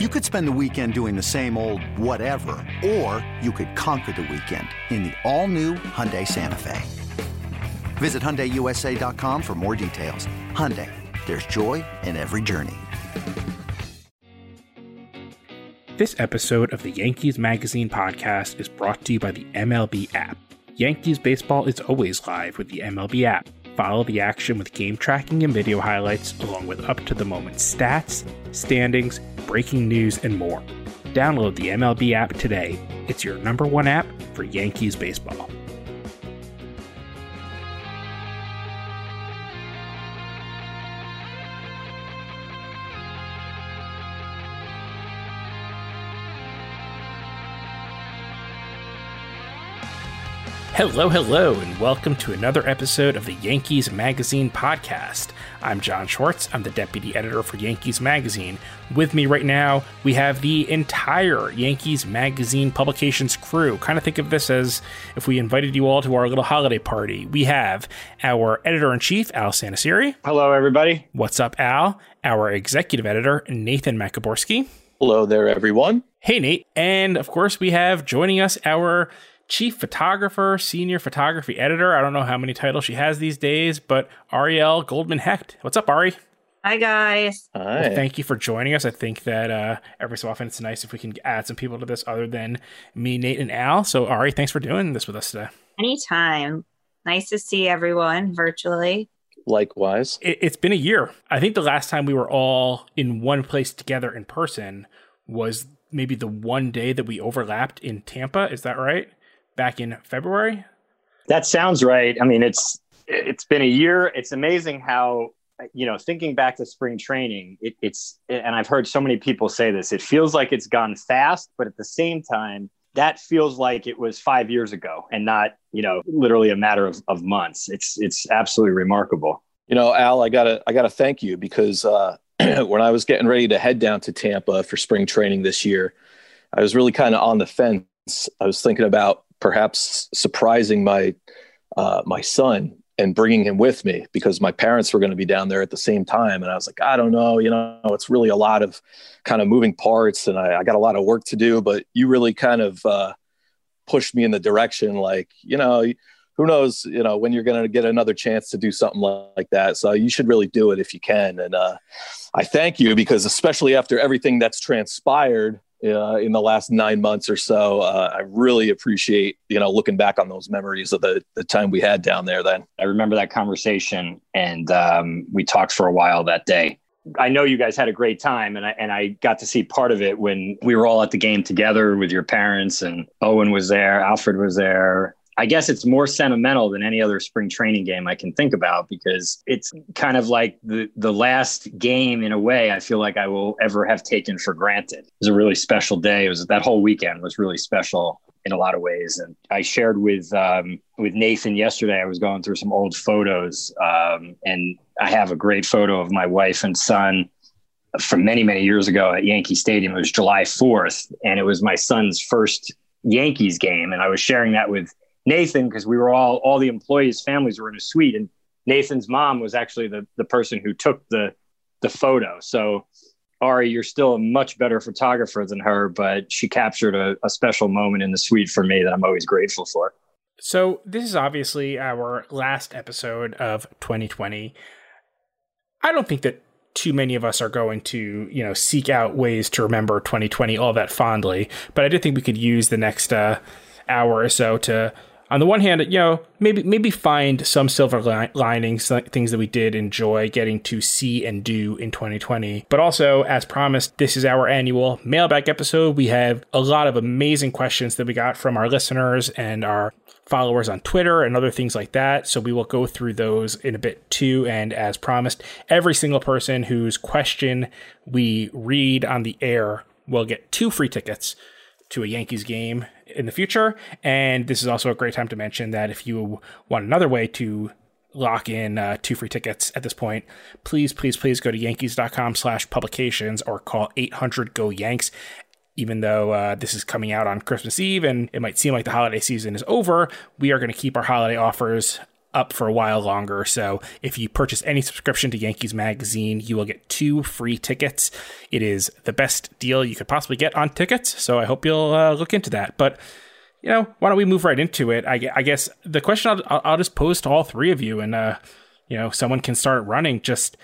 You could spend the weekend doing the same old whatever, or you could conquer the weekend in the all-new Hyundai Santa Fe. Visit HyundaiUSA.com for more details. Hyundai, there's joy in every journey. This episode of the Yankees Magazine podcast is brought to you by the MLB app. Yankees baseball is always live with the MLB app. Follow the action with game tracking and video highlights, along with up to the moment stats, standings, breaking news, and more. Download the MLB app today. It's your number one app for Yankees baseball. Hello, hello, and welcome to another episode of the Yankees Magazine podcast. I'm Jon Schwartz. I'm the deputy editor for Yankees Magazine. With me right now, we have the entire Yankees Magazine publications crew. Kind of think of this as if we invited you all to our little holiday party. We have our editor in chief, Al Santasiere. Hello, everybody. What's up, Al? Our executive editor, Nathan Maciborski. Hello there, everyone. Hey, Nate. And of course, we have joining us our chief photographer, senior photography editor. I don't know how many titles she has these days, but Ariele Goldman Hecht. What's up, Ari? Hi, guys. Hi. Well, thank you for joining us. I think that uh, every so often it's nice if we can add some people to this other than me, Nate, and Al. So, Ari, thanks for doing this with us today. Anytime. Nice to see everyone virtually. Likewise. It, it's been a year. I think the last time we were all in one place together in person was maybe the one day that we overlapped in Tampa. Is that right? Back in February? That sounds right. I mean, it's it's been a year. It's amazing how you know, thinking back to spring training, it, it's and I've heard so many people say this. It feels like it's gone fast, but at the same time, that feels like it was five years ago and not you know literally a matter of, of months. It's it's absolutely remarkable. You know, Al, I gotta I gotta thank you because uh, when I was getting ready to head down to Tampa for spring training this year, I was really kind of on the fence. I was thinking about perhaps surprising my uh, my son and bringing him with me because my parents were going to be down there at the same time. And I was like, I don't know, you know, it's really a lot of kind of moving parts and I, I got a lot of work to do. But you really kind of uh, pushed me in the direction like, you know, who knows, you know, when you're going to get another chance to do something like that. So you should really do it if you can. And uh, I thank you because, especially after everything that's transpired, uh, in the last nine months or so. Uh, I really appreciate, you know, looking back on those memories of the, the time we had down there then. I remember that conversation and um, we talked for a while that day. I know you guys had a great time and I, and I got to see part of it when we were all at the game together with your parents and Owen was there, Alfred was there, I guess it's more sentimental than any other spring training game I can think about because it's kind of like the the last game in a way I feel like I will ever have taken for granted. It was a really special day. It was that whole weekend was really special in a lot of ways. And I shared with um, with Nathan yesterday. I was going through some old photos, um, and I have a great photo of my wife and son from many many years ago at Yankee Stadium. It was July fourth, and it was my son's first Yankees game, and I was sharing that with Nathan because we were all all the employees' families were in a suite, and Nathan's mom was actually the the person who took the the photo. So Ari, you're still a much better photographer than her, but she captured a, a special moment in the suite for me that I'm always grateful for. So this is obviously our last episode of 2020. I don't think that too many of us are going to, you know, seek out ways to remember 2020 all that fondly, but I do think we could use the next uh, hour or so to on the one hand, you know, maybe maybe find some silver li- linings, things that we did enjoy getting to see and do in 2020. But also, as promised, this is our annual mailbag episode. We have a lot of amazing questions that we got from our listeners and our followers on Twitter and other things like that. So we will go through those in a bit too. And as promised, every single person whose question we read on the air will get two free tickets to a Yankees game in the future. And this is also a great time to mention that if you want another way to lock in uh, two free tickets at this point, please, please, please go to yankees.com slash publications or call 800 GO Yanks. Even though uh, this is coming out on Christmas Eve and it might seem like the holiday season is over, we are going to keep our holiday offers up for a while longer. So if you purchase any subscription to Yankees Magazine, you will get two free tickets. It is the best deal you could possibly get on tickets. So I hope you'll uh, look into that. But you know, why don't we move right into it? I, I guess the question I'll, I'll, just pose to all three of you, and uh, you know, someone can start running. Just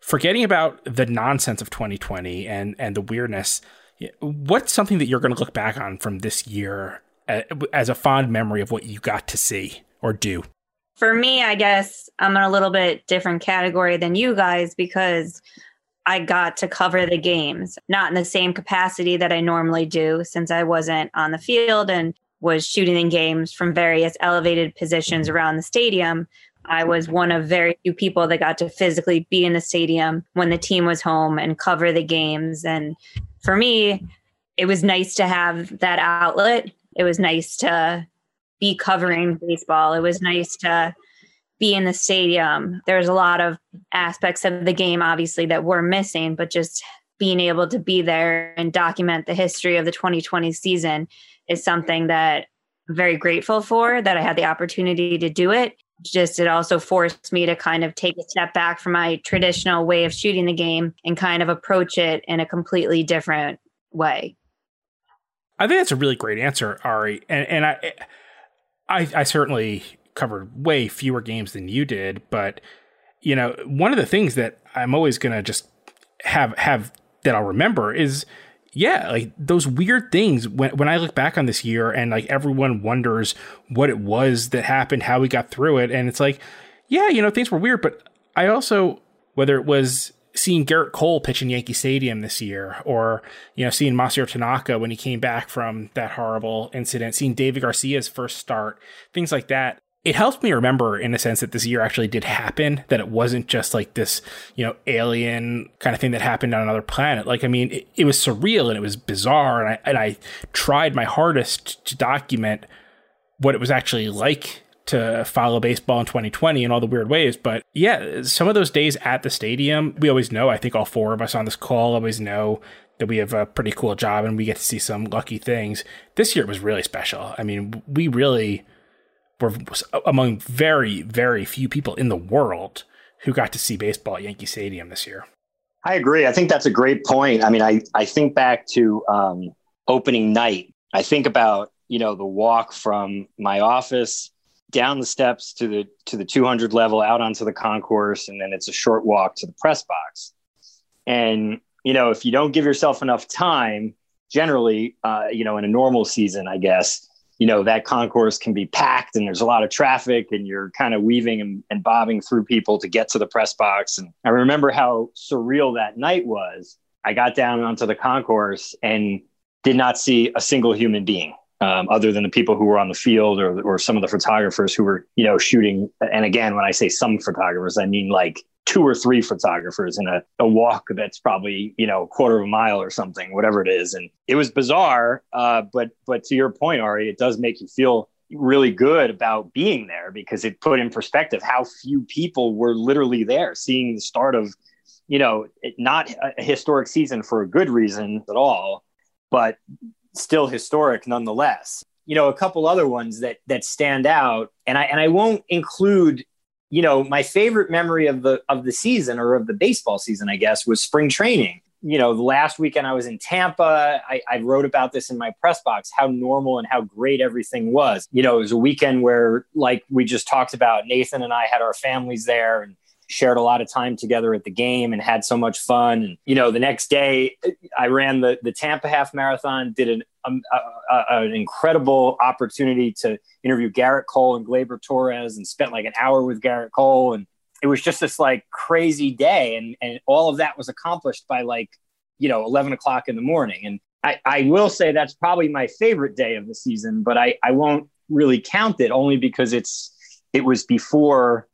forgetting about the nonsense of 2020 and and the weirdness. What's something that you're going to look back on from this year uh, as a fond memory of what you got to see or do? For me, I guess I'm in a little bit different category than you guys because I got to cover the games, not in the same capacity that I normally do since I wasn't on the field and was shooting in games from various elevated positions around the stadium. I was one of very few people that got to physically be in the stadium when the team was home and cover the games. And for me, it was nice to have that outlet. It was nice to be covering baseball. It was nice to be in the stadium. There's a lot of aspects of the game, obviously, that we're missing, but just being able to be there and document the history of the 2020 season is something that I'm very grateful for that I had the opportunity to do it. Just it also forced me to kind of take a step back from my traditional way of shooting the game and kind of approach it in a completely different way. I think that's a really great answer, Ari. And and I I, I certainly covered way fewer games than you did, but you know, one of the things that I'm always gonna just have have that I'll remember is yeah, like those weird things when when I look back on this year and like everyone wonders what it was that happened, how we got through it, and it's like, yeah, you know, things were weird, but I also whether it was seeing Gerrit Cole pitch in Yankee Stadium this year, or you know, seeing Masahiro Tanaka when he came back from that horrible incident, seeing Deivi Garcia's first start, things like that it helps me remember in a sense that this year actually did happen, that it wasn't just like this, you know, alien kind of thing that happened on another planet. Like, I mean, it, it was surreal and it was bizarre. And I, and I tried my hardest to document what it was actually like to follow baseball in 2020 in all the weird ways. But yeah, some of those days at the stadium, we always know, I think all four of us on this call always know that we have a pretty cool job and we get to see some lucky things. This year was really special. I mean, we really were among very, very few people in the world who got to see baseball at Yankee Stadium this year. I agree. I think that's a great point. I mean, I, I think back to um, opening night. I think about, you know, the walk from my office down the steps to the to the 200 level out onto the concourse and then it's a short walk to the press box. And you know if you don't give yourself enough time generally uh, you know in a normal season i guess you know that concourse can be packed and there's a lot of traffic and you're kind of weaving and, and, bobbing through people to get to the press box. And i remember how surreal that night was. I got down onto the concourse and did not see a single human being um, other than the people who were on the field or, or some of the photographers who were you know shooting. And again when i say some photographers i mean like two or three photographers in a, a walk that's probably you know a quarter of a mile or something whatever it is. And it was bizarre uh, but but to your point ari it does make you feel really good about being there because it put in perspective how few people were literally there seeing the start of you know not a historic season for a good reason at all but still historic nonetheless you know a couple other ones that that stand out and i and i won't include you know, my favorite memory of the of the season or of the baseball season, I guess, was spring training. You know, the last weekend I was in Tampa, I, I wrote about this in my press box, how normal and how great everything was. You know, it was a weekend where, like we just talked about, Nathan and I had our families there and shared a lot of time together at the game and had so much fun. And, you know, the next day I ran the, the Tampa half marathon, did an, um, an incredible opportunity to interview Gerrit Cole and Gleyber Torres and spent like an hour with Gerrit Cole. And it was just this like crazy day. And, and all of that was accomplished by like, you know, 11 o'clock in the morning. And I, I will say that's probably my favorite day of the season, but I, I won't really count it only because it's, it was before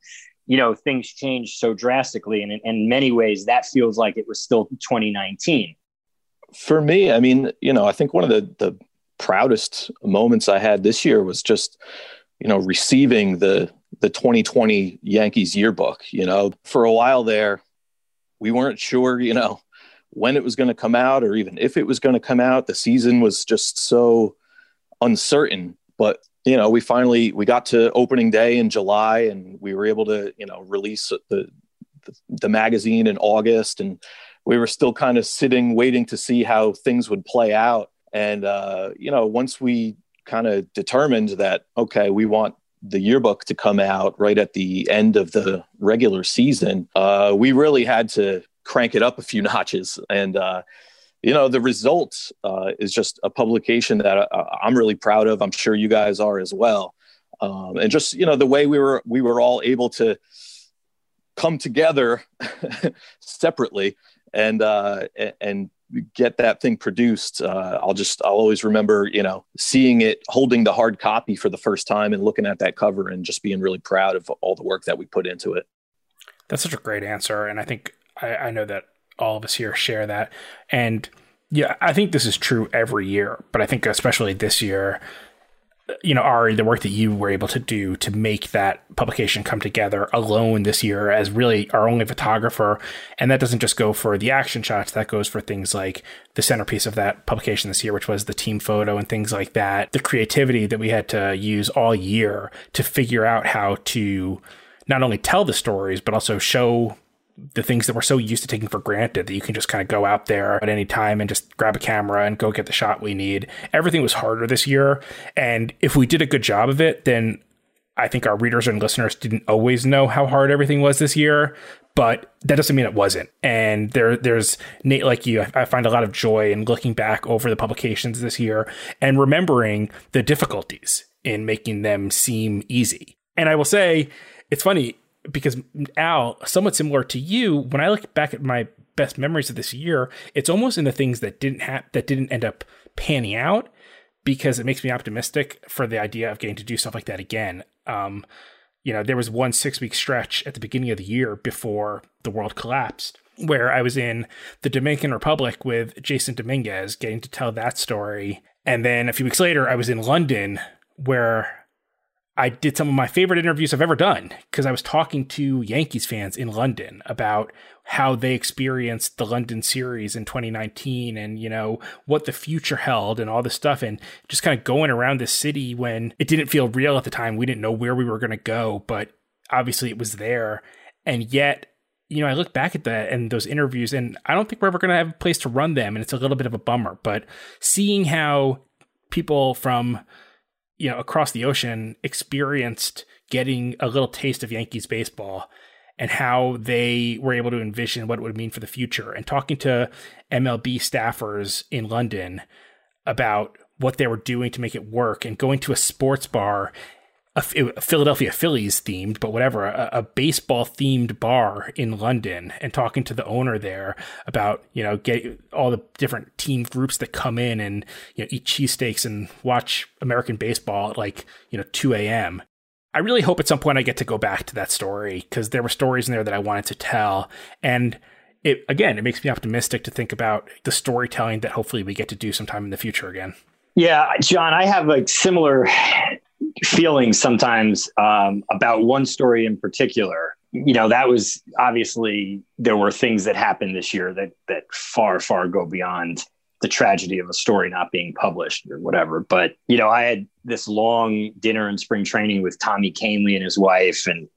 you know things changed so drastically and in, in many ways that feels like it was still 2019 for me i mean you know i think one of the the proudest moments i had this year was just you know receiving the the 2020 yankees yearbook. You know for a while there we weren't sure you know when it was going to come out or even if it was going to come out. The season was just so uncertain but you know, we finally we got to opening day in July, and we were able to you know release the the, the magazine in August, and we were still kind of sitting waiting to see how things would play out. And uh, you know, once we kind of determined that okay, we want the yearbook to come out right at the end of the regular season, uh, we really had to crank it up a few notches. And uh, you know, the result uh, is just a publication that I, uh, I'm really proud of. I'm sure you guys are as well. Um, and just you know, the way we were we were all able to come together separately and uh, and get that thing produced. Uh, I'll just I'll always remember you know seeing it, holding the hard copy for the first time, and looking at that cover, and just being really proud of all the work that we put into it. That's such a great answer, and I think I, I know that all of us here share that. And yeah, I think this is true every year, but I think especially this year, you know, Ari, the work that you were able to do to make that publication come together alone this year as really our only photographer. And that doesn't just go for the action shots, that goes for things like the centerpiece of that publication this year, which was the team photo and things like that. The creativity that we had to use all year to figure out how to not only tell the stories, but also show the things that we're so used to taking for granted that you can just kind of go out there at any time and just grab a camera and go get the shot we need. Everything was harder this year. And if we did a good job of it, then I think our readers and listeners didn't always know how hard everything was this year, but that doesn't mean it wasn't. And there, there's Nate, like you, I find a lot of joy in looking back over the publications this year and remembering the difficulties in making them seem easy. And I will say, it's funny because Al, somewhat similar to you, when I look back at my best memories of this year, it's almost in the things that didn't have that didn't end up panning out because it makes me optimistic for the idea of getting to do stuff like that again. Um, you know, there was one six week stretch at the beginning of the year before the world collapsed where I was in the Dominican Republic with Jasson Dominguez getting to tell that story. And then a few weeks later, I was in London where I did some of my favorite interviews I've ever done because I was talking to Yankees fans in London about how they experienced the London series in 2019 and, you know, what the future held and all this stuff. And just kind of going around the city when it didn't feel real at the time. We didn't know where we were going to go, but obviously it was there. And yet, you know, I look back at that and those interviews, and I don't think we're ever going to have a place to run them. And it's a little bit of a bummer. But seeing how people from, you know, across the ocean experienced getting a little taste of Yankees baseball and how they were able to envision what it would mean for the future. And talking to MLB staffers in London about what they were doing to make it work and going to a sports bar a, Philadelphia Phillies themed, but whatever, a, a, baseball themed bar in London and talking to the owner there about, you know, get all the different team groups that come in and, you know, eat cheesesteaks and watch American baseball at like, you know, 2 a.m. I really hope at some point I get to go back to that story because there were stories in there that I wanted to tell. And it, again, it makes me optimistic to think about the storytelling that hopefully we get to do sometime in the future again. Yeah, John, I have a similar feelings sometimes um, about one story in particular. You know, that was obviously there were things that happened this year that that far, far go beyond the tragedy of a story not being published or whatever. But you know, I had this long dinner in spring training with Tommy Kahnle and his wife, and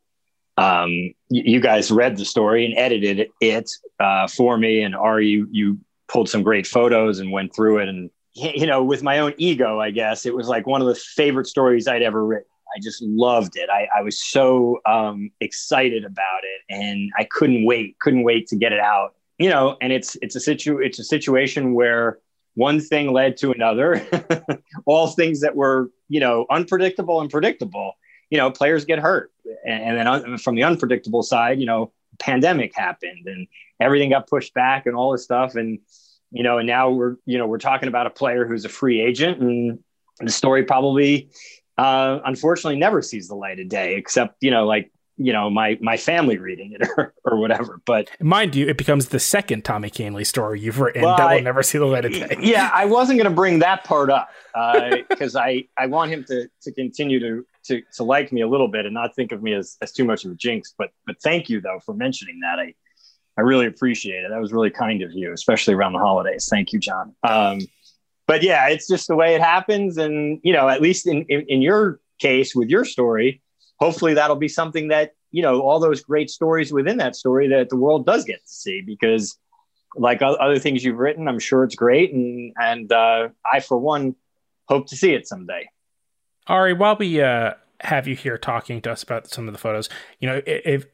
um, you, you, guys read the story and edited it uh, for me. And Ari, you, you pulled some great photos and went through it and you know, with my own ego, I guess it was like one of the favorite stories I'd ever written. I just loved it. I, I was so um, excited about it, and I couldn't wait, couldn't wait to get it out. You know, and it's it's a situ it's a situation where one thing led to another, all things that were you know unpredictable and predictable. You know, players get hurt, and, and then un- from the unpredictable side, you know, pandemic happened, and everything got pushed back, and all this stuff, and you know, and now we're, you know, we're talking about a player who's a free agent and the story probably, uh, unfortunately never sees the light of day, except, you know, like, you know, my, my family reading it or, or whatever. But mind you, it becomes the second Tommy Kahnle story you've written well, that will I, never see the light of day. Yeah. I wasn't going to bring that part up because uh, I, I want him to, to continue to, to, to like me a little bit and not think of me as, as too much of a jinx. But, but thank you though, for mentioning that. I, I really appreciate it. That was really kind of you, especially around the holidays. Thank you, John. Um, but yeah, it's just the way it happens. And, you know, at least in, in, in your case with your story, hopefully that'll be something that, you know, all those great stories within that story that the world does get to see because like other things you've written, I'm sure it's great. And, and uh, I, for one, hope to see it someday. Ari, while we uh, have you here talking to us about some of the photos, you know, if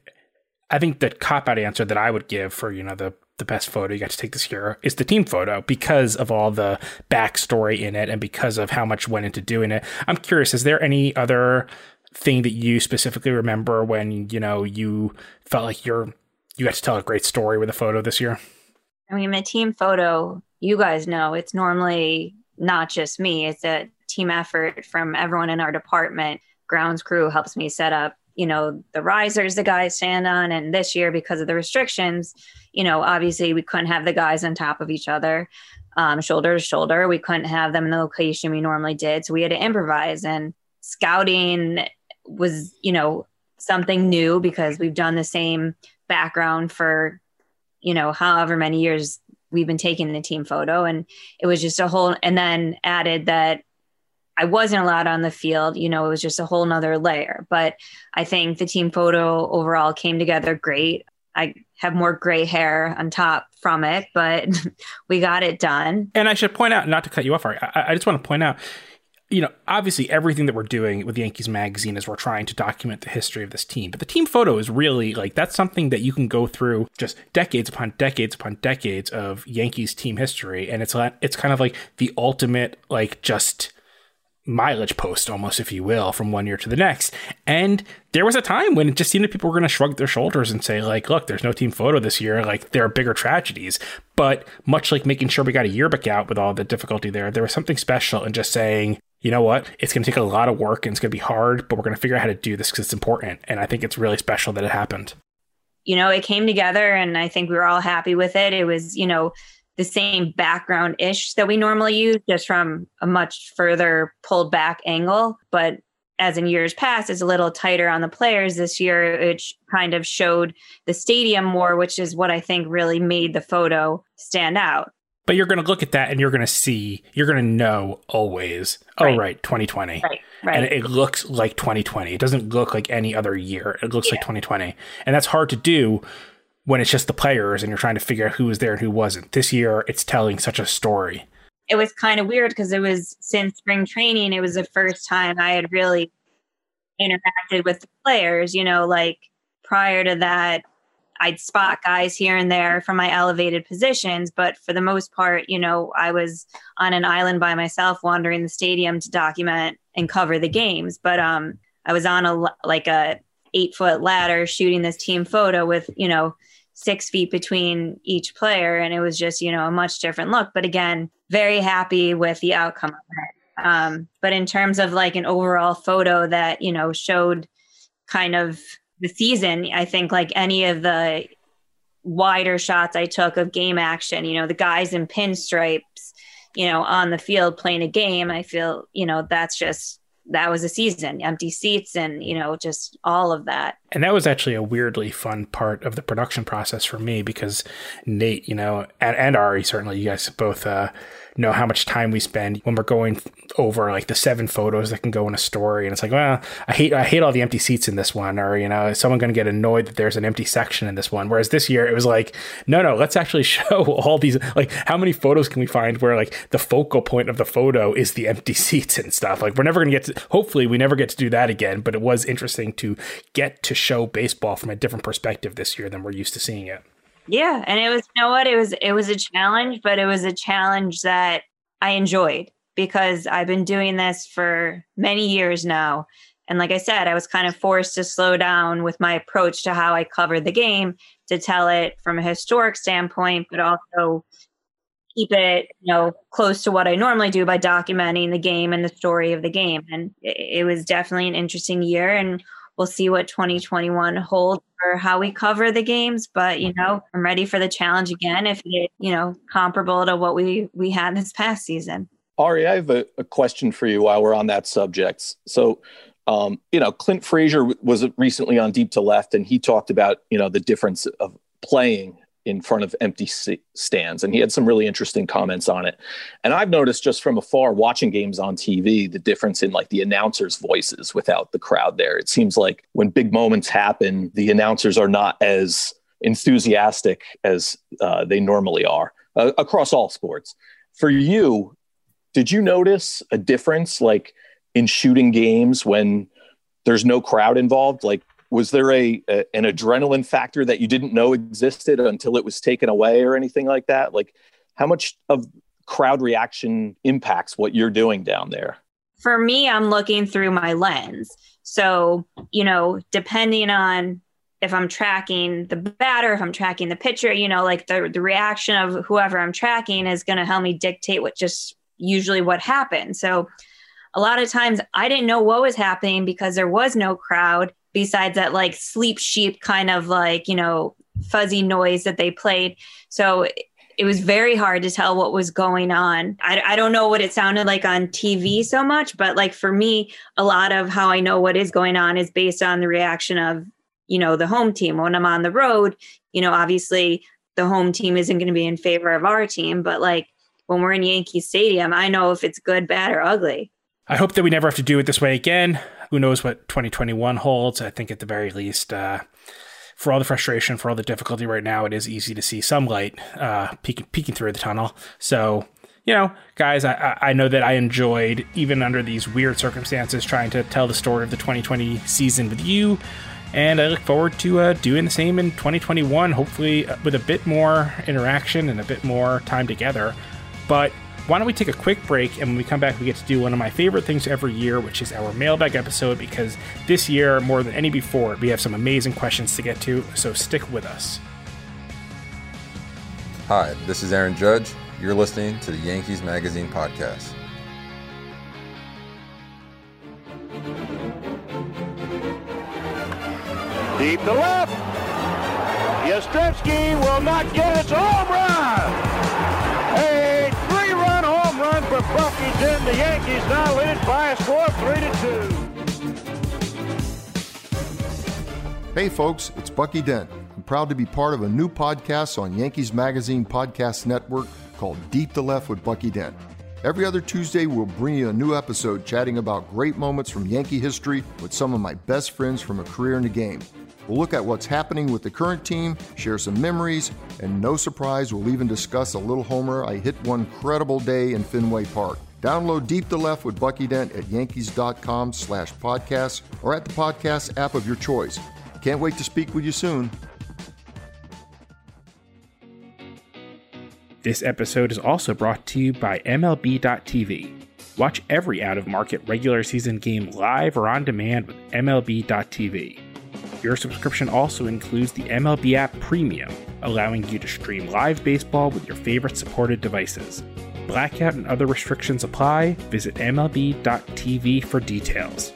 I think the cop out answer that I would give for, you know, the the best photo you got to take this year is the team photo because of all the backstory in it and because of how much went into doing it. I'm curious, is there any other thing that you specifically remember when, you know, you felt like you're you got to tell a great story with a photo this year? I mean, a team photo, you guys know it's normally not just me, it's a team effort from everyone in our department. Grounds crew helps me set up you know the risers the guys stand on and this year because of the restrictions you know obviously we couldn't have the guys on top of each other um, shoulder to shoulder. We couldn't have them in the location we normally did. So we had to improvise and scouting was you know something new because we've done the same background for you know however many years we've been taking the team photo. And it was just a whole and then added that I wasn't allowed on the field, you know, it was just a whole nother layer. But I think the team photo overall came together great. I have more gray hair on top from it, but we got it done. And I should point out, not to cut you off, I, I just want to point out, you know, obviously everything that we're doing with Yankees Magazine is we're trying to document the history of this team. But the team photo is really like that's something that you can go through just decades upon decades upon decades of Yankees team history, and it's it's kind of like the ultimate like just mileage post almost if you will from one year to the next. And there was a time when it just seemed that people were going to shrug their shoulders and say like look there's no team photo this year. Like there are bigger tragedies. But much like making sure we got a yearbook out with all the difficulty there there was something special in just saying you know what? It's going to take a lot of work and it's going to be hard but we're going to figure out how to do this because it's important. And i think it's really special that it happened. You know it came together and i think we were all happy with it. It was you know the same background ish that we normally use, just from a much further pulled back angle. But as in years past, it's a little tighter on the players. This year, it kind of showed the stadium more, which is what I think really made the photo stand out. But you're going to look at that and you're going to see, you're going to know always, oh, right. right, 2020. Right, right. And it looks like 2020. It doesn't look like any other year. It looks yeah. like 2020. And that's hard to do when it's just the players and you're trying to figure out who was there and who wasn't. This year, it's telling such a story. It was kind of weird because it was since spring training, it was the first time I had really interacted with the players. You know, like prior to that, I'd spot guys here and there from my elevated positions, but for the most part, you know, I was on an island by myself wandering the stadium to document and cover the games. But um I was on a like a eight foot ladder shooting this team photo with, you know, six feet between each player. And it was just, you know, a much different look. But again, very happy with the outcome of it. Um, but in terms of like an overall photo that, you know, showed kind of the season, I think like any of the wider shots I took of game action, you know, the guys in pinstripes, you know, on the field playing a game, I feel, you know, that's just that was a season empty seats and you know just all of that. And that was actually a weirdly fun part of the production process for me because nate you know and, and ari certainly you guys both uh, know how much time we spend when we're going over like the seven photos that can go in a story and it's like well i hate i hate all the empty seats in this one or you know is someone going to get annoyed that there's an empty section in this one? Whereas this year it was like no no let's actually show all these like how many photos can we find where like the focal point of the photo is the empty seats and stuff? Like we're never going to get to hopefully we never get to do that again but it was interesting to get to show baseball from a different perspective this year than we're used to seeing it yeah, and it was you know what it was it was a challenge, but it was a challenge that I enjoyed because I've been doing this for many years now. And like I said, I was kind of forced to slow down with my approach to how I covered the game to tell it from a historic standpoint, but also keep it, you know, close to what I normally do by documenting the game and the story of the game. And it, was definitely an interesting year. And we'll see what 2021 holds for how we cover the games but you know i'm ready for the challenge again if it you know comparable to what we we had this past season. Ari i have a, a question for you while we're on that subject. So um, you know clint frazier was recently on deep to left and he talked about you know the difference of playing in front of empty stands. And he had some really interesting comments on it. And I've noticed just from afar watching games on TV, the difference in like the announcers' voices without the crowd there. It seems like when big moments happen, the announcers are not as enthusiastic as uh, they normally are uh, across all sports. For you, did you notice a difference like in shooting games when there's no crowd involved? Like was there a, a, an adrenaline factor that you didn't know existed until it was taken away or anything like that? Like how much of crowd reaction impacts what you're doing down there? For me i'm looking through my lens. So you know depending on if i'm tracking the batter if i'm tracking the pitcher you know like the, the reaction of whoever i'm tracking is going to help me dictate what just usually what happens so a lot of times I didn't know what was happening because there was no crowd besides that like sleep sheep kind of like, you know, fuzzy noise that they played. So it was very hard to tell what was going on. I, I, don't know what it sounded like on TV so much, but like for me, a lot of how I know what is going on is based on the reaction of, you know, the home team. When I'm on the road, you know, obviously the home team isn't going to be in favor of our team, but like when we're in Yankee Stadium, I know if it's good, bad, or ugly. I hope that we never have to do it this way again. Who knows what 2021 holds? I think at the very least, uh, for all the frustration, for all the difficulty right now, it is easy to see some light uh, peeking, peeking through the tunnel. So, you know, guys, I, I know that I enjoyed, even under these weird circumstances, trying to tell the story of the 2020 season with you. And I look forward to uh, doing the same in 2021, hopefully uh, with a bit more interaction and a bit more time together. But why don't we take a quick break and when we come back, we get to do one of my favorite things every year, which is our mailbag episode, because this year, more than any before, we have some amazing questions to get to, so stick with us. Hi, this is Aaron Judge. You're listening to the Yankees Magazine podcast. Deep to left. Yastrzemski will not get its home run. Hey, for Bucky Dent. The Yankees now lead by a score of 3 to 2. Hey folks, it's Bucky Dent. I'm proud to be part of a new podcast on Yankees Magazine Podcast Network called Deep to Left with Bucky Dent. Every other Tuesday, we'll bring you a new episode chatting about great moments from Yankee history with some of my best friends from a career in the game. We'll look at what's happening with the current team, share some memories, and no surprise, we'll even discuss a little homer I hit one credible day in Fenway Park. Download Deep to Left with Bucky Dent at yankees.com slash podcasts or at the podcast app of your choice. Can't wait to speak with you soon. This episode is also brought to you by MLB.tv. Watch every out of market regular season game live or on demand with MLB.tv. Your subscription also includes the MLB app Premium, allowing you to stream live baseball with your favorite supported devices. Blackout and other restrictions apply. Visit MLB.tv for details.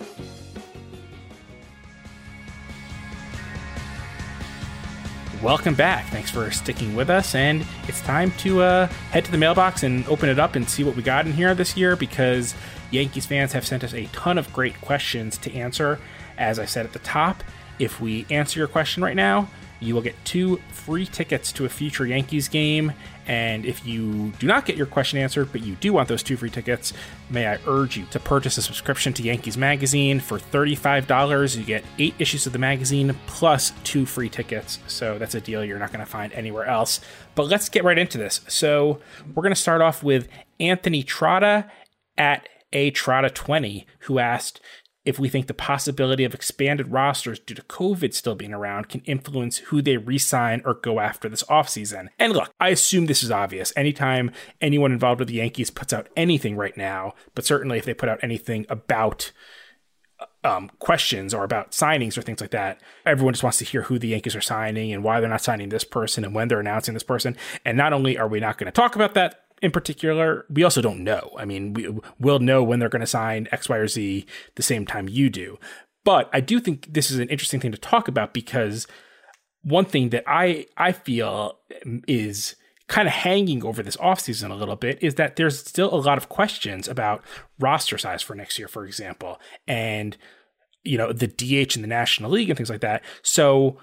Welcome back. Thanks for sticking with us. And it's time to uh, head to the mailbox and open it up and see what we got in here this year because Yankees fans have sent us a ton of great questions to answer. As I said at the top, if we answer your question right now, you will get two free tickets to a future Yankees game. And if you do not get your question answered, but you do want those two free tickets, may I urge you to purchase a subscription to Yankees Magazine for $35. You get eight issues of the magazine plus two free tickets. So that's a deal you're not going to find anywhere else. But let's get right into this. So we're going to start off with Anthony Trotta at a Trotta20, who asked, if we think the possibility of expanded rosters due to COVID still being around can influence who they re-sign or go after this offseason. And look, I assume this is obvious. Anytime anyone involved with the Yankees puts out anything right now, but certainly if they put out anything about um, questions or about signings or things like that. Everyone just wants to hear who the Yankees are signing and why they're not signing this person and when they're announcing this person. And not only are we not going to talk about that in particular, we also don't know. I mean, we, will know when they're going to sign X, Y, or Z the same time you do. But I do think this is an interesting thing to talk about because one thing that I I feel is kind of hanging over this offseason a little bit is that there's still a lot of questions about roster size for next year, for example, and you know the DH in the National League and things like that. So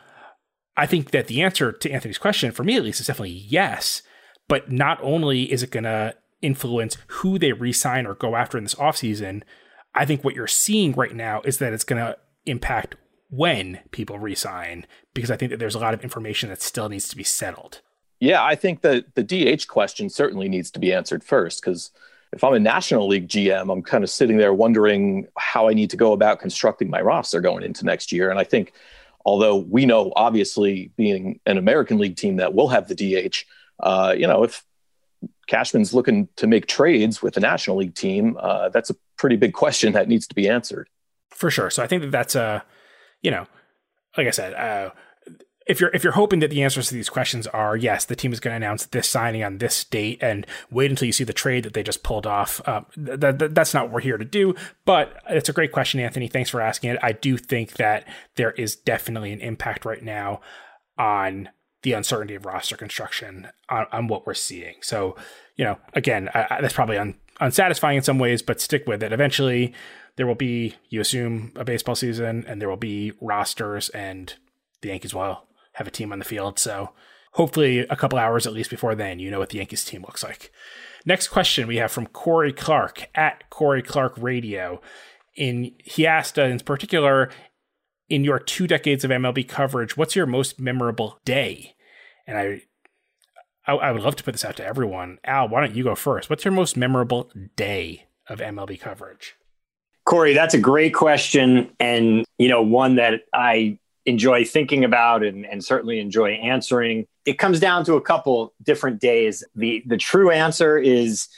I think that the answer to Anthony's question, for me at least, is definitely yes. But not only is it going to influence who they resign or go after in this offseason, I think what you're seeing right now is that it's going to impact when people resign because I think that there's a lot of information that still needs to be settled. Yeah, I think that the DH question certainly needs to be answered first because if I'm a National League GM, I'm kind of sitting there wondering how I need to go about constructing my roster going into next year. And I think, although we know obviously being an American League team that will have the DH, uh, you know, if Cashman's looking to make trades with the National League team, uh, that's a pretty big question that needs to be answered. For sure. So I think that that's a, you know, like I said, uh, if you're if you're hoping that the answers to these questions are yes, the team is going to announce this signing on this date, and wait until you see the trade that they just pulled off. Uh, th- th- that's not what we're here to do. But it's a great question, Anthony. Thanks for asking it. I do think that there is definitely an impact right now on the uncertainty of roster construction on, on what we're seeing. So, you know, again, I, I, that's probably un, unsatisfying in some ways, but stick with it. Eventually, there will be, you assume, a baseball season, and there will be rosters, and the Yankees will have a team on the field. So, hopefully, a couple hours at least before then, you know what the Yankees team looks like. Next question we have from Corey Clark at Corey Clark Radio. In he asked uh, in particular, in your two decades of MLB coverage, what's your most memorable day? And I, I, I, would love to put this out to everyone. Al, why don't you go first? What's your most memorable day of MLB coverage? Corey, that's a great question, and you know one that I enjoy thinking about and, and certainly enjoy answering. It comes down to a couple different days. the The true answer is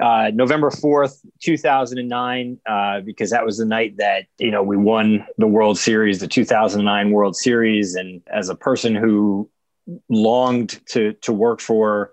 uh, November 4th, 2009, uh, because that was the night that, you know, we won the World Series, the 2009 World Series. And as a person who longed to, to work for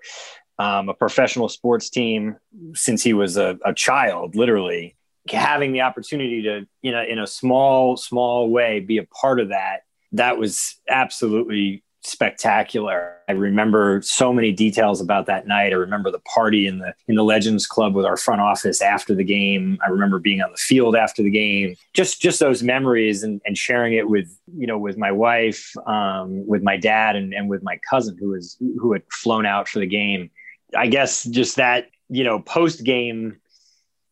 um, a professional sports team since he was a, a child, literally, having the opportunity to, you know, in a small, small way, be a part of that, that was absolutely spectacular. I remember so many details about that night. I remember the party in the in the Legends Club with our front office after the game. I remember being on the field after the game. Just just those memories and, and sharing it with you know with my wife, um, with my dad, and, and with my cousin who was who had flown out for the game. I guess just that you know post game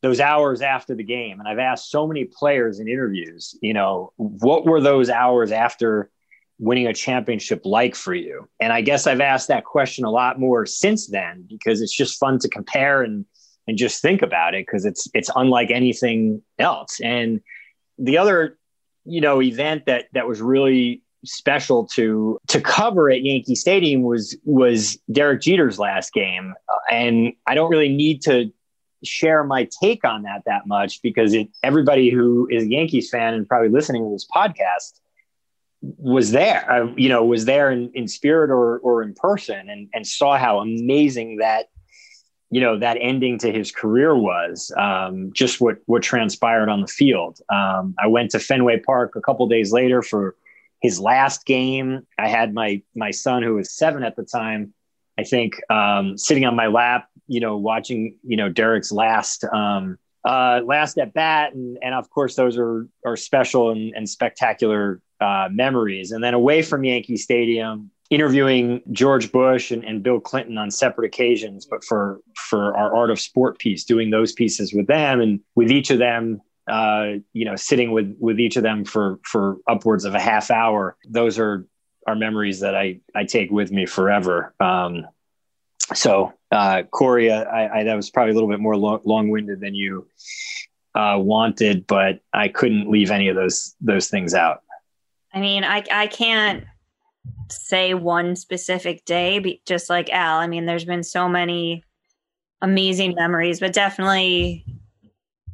those hours after the game and i've asked so many players in interviews you know what were those hours after winning a championship like for you? And I guess I've asked that question a lot more since then because it's just fun to compare and and just think about it because it's it's unlike anything else. And the other, you know, event that that was really special to to cover at Yankee Stadium was was Derek Jeter's last game, and I don't really need to share my take on that that much because it everybody who is a Yankees fan and probably listening to this podcast was there, uh, you know, was there in, in spirit or, or in person and, and saw how amazing that, you know, that ending to his career was um, just what, what transpired on the field. Um, I went to Fenway Park a couple days later for his last game. I had my, my son who was seven at the time, I think, um, sitting on my lap, you know, watching, you know, Derek's last, um, uh, last at bat. And, and of course, those are, are special and, and spectacular uh, memories. And then away from Yankee Stadium, interviewing George Bush and, and, Bill Clinton on separate occasions, but for for our Art of Sport piece, doing those pieces with them and with each of them, uh, you know, sitting with with each of them for for upwards of a half hour. Those are are memories that I I take with me forever. Um, so, uh, Corey, I, I, that was probably a little bit more lo- long winded than you uh, wanted, but I couldn't leave any of those those things out. I mean, I I can't say one specific day, just like Al. I mean, there's been so many amazing memories, but definitely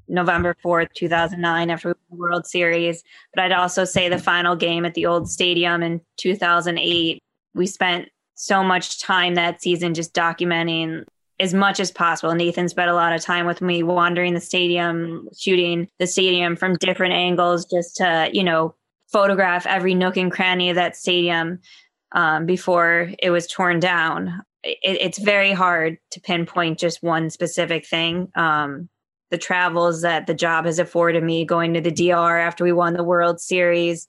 November 4th, 2009, after the World Series. But I'd also say the final game at the old stadium in 2008. We spent so much time that season just documenting as much as possible. Nathan spent a lot of time with me wandering the stadium, shooting the stadium from different angles just to, you know, photograph every nook and cranny of that stadium um, before it was torn down. It, it's very hard to pinpoint just one specific thing. Um, the travels that the job has afforded me going to the DR after we won the World Series,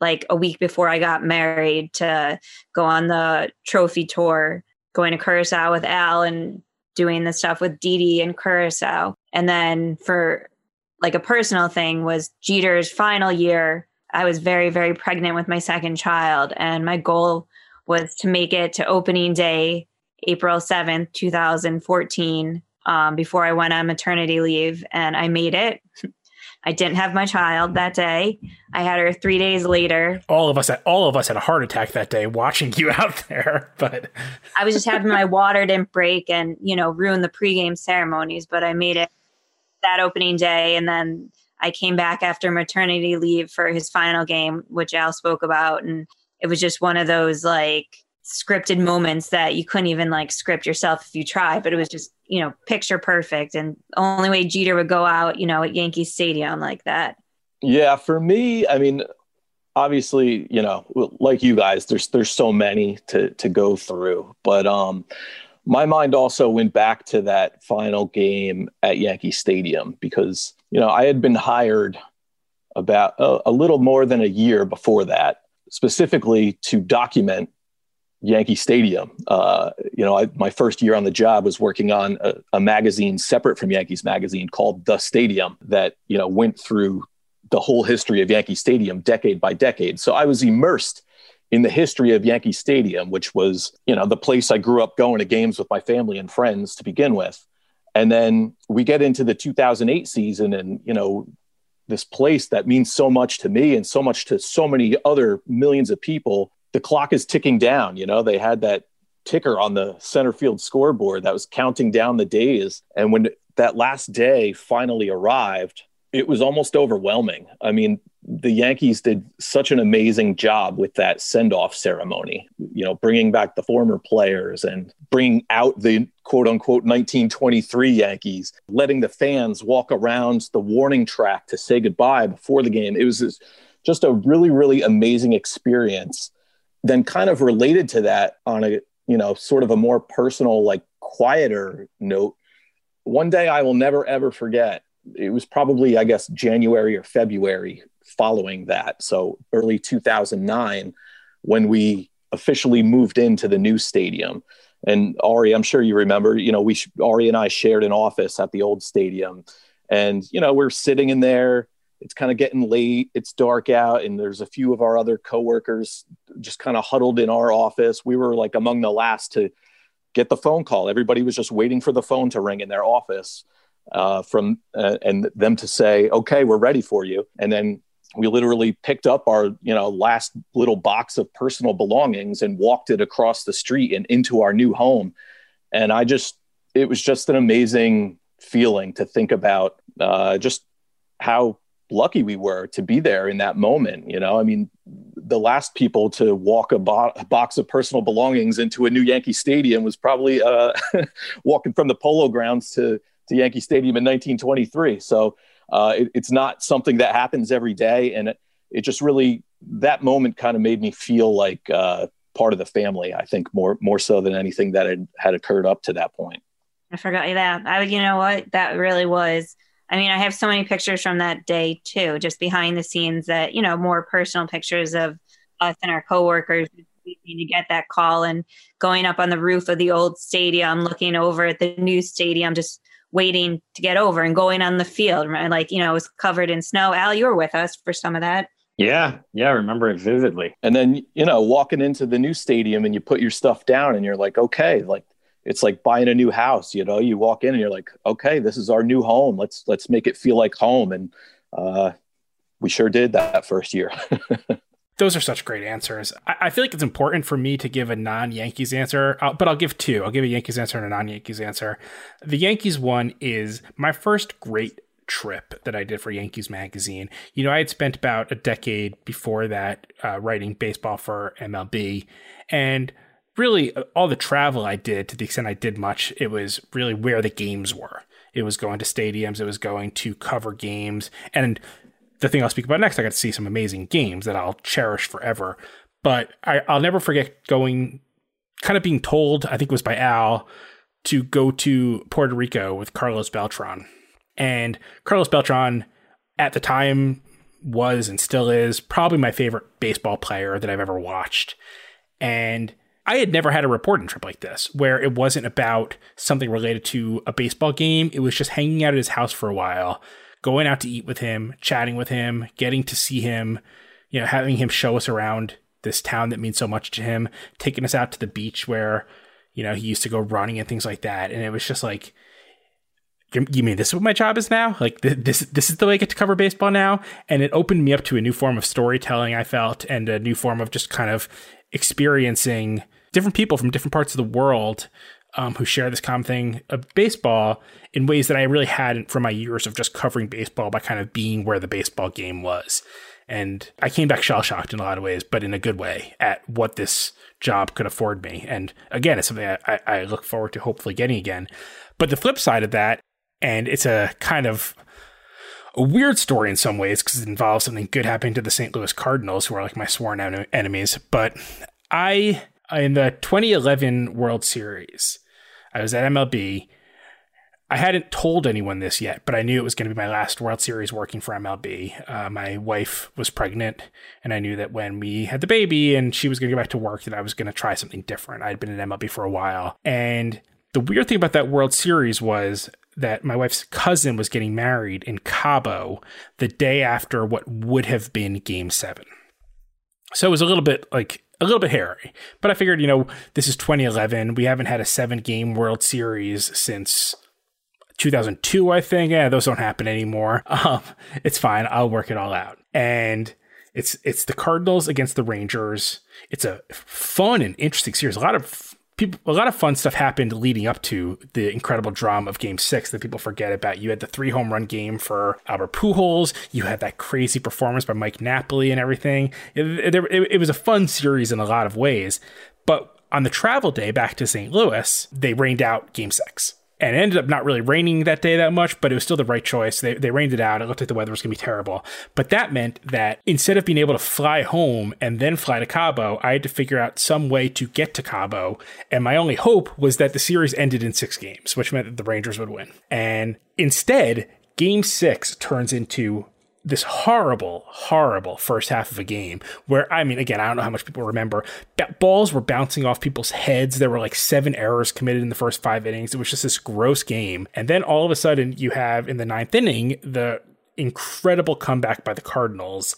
like a week before I got married to go on the trophy tour, going to Curacao with Al and doing the stuff with Didi and Curacao. And then for like a personal thing was Jeter's final year. I was very, very pregnant with my second child. And my goal was to make it to opening day, April 7th, 2014, um, before I went on maternity leave. And I made it. I didn't have my child that day. I had her three days later. All of us, had, all of us had a heart attack that day watching you out there. But I was just having my water didn't break and you know ruin the pregame ceremonies. But I made it that opening day, and then I came back after maternity leave for his final game, which Al spoke about, and it was just one of those like scripted moments that you couldn't even like script yourself if you try, but it was just, you know, picture perfect. And only way Jeter would go out, you know, at Yankee Stadium like that. Yeah, for me, I mean, obviously, you know, like you guys, there's there's so many to to go through. But um my mind also went back to that final game at Yankee Stadium because, you know, I had been hired about a, a little more than a year before that, specifically to document Yankee Stadium. Uh, you know, I, my first year on the job was working on a, a, magazine separate from Yankees Magazine called The Stadium that you know went through the whole history of Yankee Stadium decade by decade. So I was immersed in the history of Yankee Stadium, which was you know the place I grew up going to games with my family and friends to begin with. And then we get into the 2008 season, and you know this place that means so much to me and so much to so many other millions of people the clock is ticking down. You know, they had that ticker on the center field scoreboard that was counting down the days. And when that last day finally arrived, it was almost overwhelming. I mean, the Yankees did such an amazing job with that send off ceremony, you know, bringing back the former players and bringing out the quote unquote 1923 Yankees, letting the fans walk around the warning track to say goodbye before the game. It was just a really, really amazing experience then kind of related to that on a you know sort of a more personal like quieter note one day i will never ever forget it was probably i guess january or february following that. So early 2009 when we officially moved into the new stadium. And ari i'm sure you remember you know we ari and i shared an office at the old stadium. And you know we're sitting in there it's kind of getting late it's dark out and there's a few of our other coworkers just kind of huddled in our office. We were like among the last to get the phone call. Everybody was just waiting for the phone to ring in their office uh, from uh, and them to say okay we're ready for you. And then we literally picked up our you know last little box of personal belongings and walked it across the street and into our new home. And i just it was just an amazing feeling to think about uh, just how lucky we were to be there in that moment. You know, I mean, the last people to walk a, bo- a box of personal belongings into a new Yankee Stadium was probably uh, walking from the Polo Grounds to to Yankee Stadium in 1923. So uh, it, it's not something that happens every day, and it, it just really that moment kind of made me feel like uh, part of the family. I think more more so than anything that had had occurred up to that point. I forgot that. I, you know what, that really was I mean, I have so many pictures from that day too, just behind the scenes that, you know, more personal pictures of us and our coworkers to get that call and going up on the roof of the old stadium, looking over at the new stadium, just waiting to get over and going on the field. Like, you know, it was covered in snow. Al, you were with us for some of that. Yeah. Yeah. I remember it vividly. And then, you know, walking into the new stadium and you put your stuff down and you're like, okay, like it's like buying a new house you know you walk in and you're like okay this is our new home. Let's let's make it feel like home. And uh, we sure did that first year. Those are such great answers. I, feel like it's important for me to give a non-yankees answer uh, but i'll give two. I'll give a yankees answer and a non-yankees answer. The yankees one is my first great trip that I did for Yankees Magazine. You know, I had spent about a decade before that uh, writing baseball for MLB, and really uh, all the travel I did, to the extent I did much, it was really where the games were. It was going to stadiums, it was going to cover games. And the thing I'll speak about next, I got to see some amazing games that I'll cherish forever. But I, I'll never forget going, kind of being told, I think it was by Al, to go to Puerto Rico with Carlos Beltran. And Carlos Beltran, at the time, was and still is probably my favorite baseball player that I've ever watched. And I had never had a reporting trip like this where it wasn't about something related to a baseball game. It was just hanging out at his house for a while, going out to eat with him, chatting with him, getting to see him, you know, having him show us around this town that means so much to him, taking us out to the beach where, you know, he used to go running and things like that. And it was just like, you mean this is what my job is now? Like this, this is the way I get to cover baseball now. And it opened me up to a new form of storytelling. I felt, and a new form of just kind of experiencing different people from different parts of the world um, who share this common thing of baseball in ways that I really hadn't from my years of just covering baseball by kind of being where the baseball game was. And I came back shell shocked in a lot of ways, but in a good way at what this job could afford me. And again, it's something I, I look forward to hopefully getting again. But the flip side of that, and it's a kind of a weird story in some ways because it involves something good happening to the St. Louis Cardinals, who are like my sworn en- enemies. But I, in the 2011 World Series, I was at MLB I hadn't told anyone this yet, but I knew it was going to be my last World Series working for MLB. Uh, my wife was pregnant, and I knew that when we had the baby and she was going to go back to work, that I was going to try something different. I'd been in MLB for a while. And the weird thing about that World Series was that my wife's cousin was getting married in Cabo the day after what would have been game seven. So it was a little bit like a little bit hairy. But I figured, you know, this is 2011. We haven't had a seven game World Series since 2002, I think. Yeah, those don't happen anymore. Um, it's fine. I'll work it all out. And it's it's the Cardinals against the Rangers. It's a fun and interesting series. A lot of people, a lot of fun stuff happened leading up to the incredible drama of Game Six that people forget about. You had the three home run game for Albert Pujols. You had that crazy performance by Mike Napoli and everything. It, it, it was a fun series in a lot of ways. But on the travel day back to St. Louis, they rained out Game Six and it ended up not really raining that day that much, but it was still the right choice. They, they rained it out. It looked like the weather was going to be terrible. But that meant that instead of being able to fly home and then fly to Cabo, I had to figure out some way to get to Cabo. And my only hope was that the series ended in six games, which meant that the Rangers would win. And instead, game six turns into this horrible, horrible first half of a game where, I mean, again, I don't know how much people remember. Balls were bouncing off people's heads. There were like seven errors committed in the first five innings. It was just this gross game. And then all of a sudden, you have in the ninth inning the incredible comeback by the Cardinals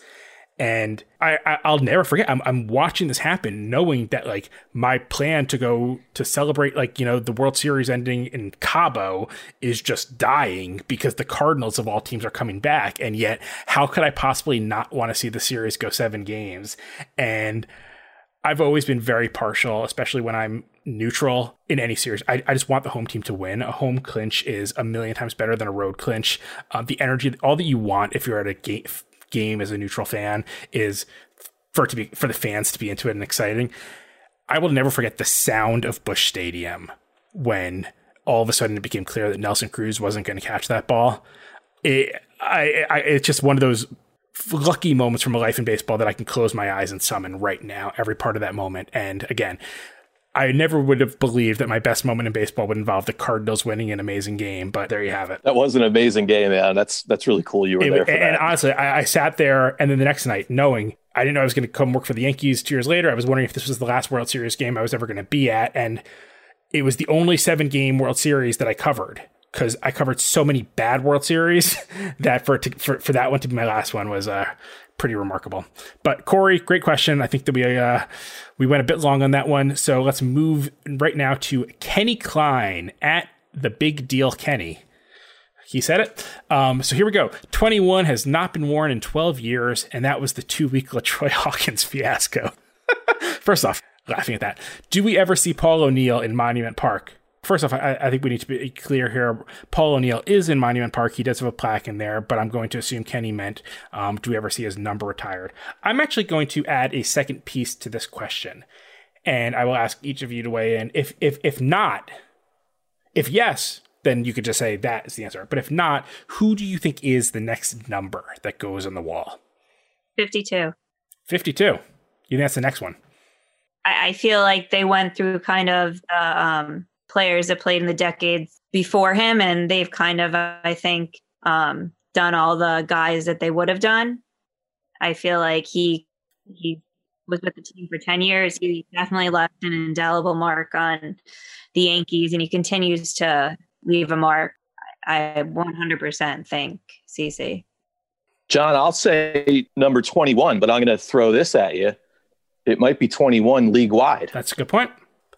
and I, I will never forget. I'm I'm watching this happen, knowing that like my plan to go to celebrate like you know the World Series ending in Cabo is just dying because the Cardinals of all teams are coming back, and yet how could I possibly not want to see the series go seven games? And I've always been very partial, especially when I'm neutral in any series. I, I just want the home team to win. A home clinch is a million times better than a road clinch. Uh, the energy, all that you want if you're at a game game as a neutral fan is for it to be for the fans to be into it and exciting. I will never forget the sound of Busch Stadium when all of a sudden it became clear that Nelson Cruz wasn't going to catch that ball. It, I, I, it's just one of those lucky moments from a life in baseball that I can close my eyes and summon right now, every part of that moment. And again, I never would have believed that my best moment in baseball would involve the Cardinals winning an amazing game, but there you have it. That was an amazing game, man. That's that's really cool. You were it, there, and, and honestly, I, I, sat there, and then the next night, knowing I didn't know I was going to come work for the Yankees two years later, I was wondering if this was the last World Series game I was ever going to be at, and it was the only seven game World Series that I covered because I covered so many bad World Series that for, to, for for that one to be my last one was uh, pretty remarkable. But Corey, great question. I think that we uh, we went a bit long on that one. So let's move right now to Kenny Klein at the Big Deal Kenny. He said it. Um, so here we go. 21 has not been worn in 12 years, and that was the two week LaTroy Hawkins fiasco. First off, laughing at that. Do we ever see Paul O'Neill in Monument Park? First off, I, I, think we need to be clear here. Paul O'Neill is in Monument Park. He does have a plaque in there, but I'm going to assume Kenny meant, um, do we ever see his number retired? I'm actually going to add a second piece to this question, and I will ask each of you to weigh in. If if if not, if yes, then you could just say that is the answer. But if not, who do you think is the next number that goes on the wall? 52. 52. You think that's the next one? I, I feel like they went through kind of the um, players that played in the decades before him, and they've kind of, I think, um, done all the guys that they would have done. I feel like he he was with the team for 10 years. He definitely left an indelible mark on the Yankees and he continues to leave a mark. I 100% think CC. Jon, I'll say number 21, but I'm going to throw this at you. It might be 21 league wide. That's a good point.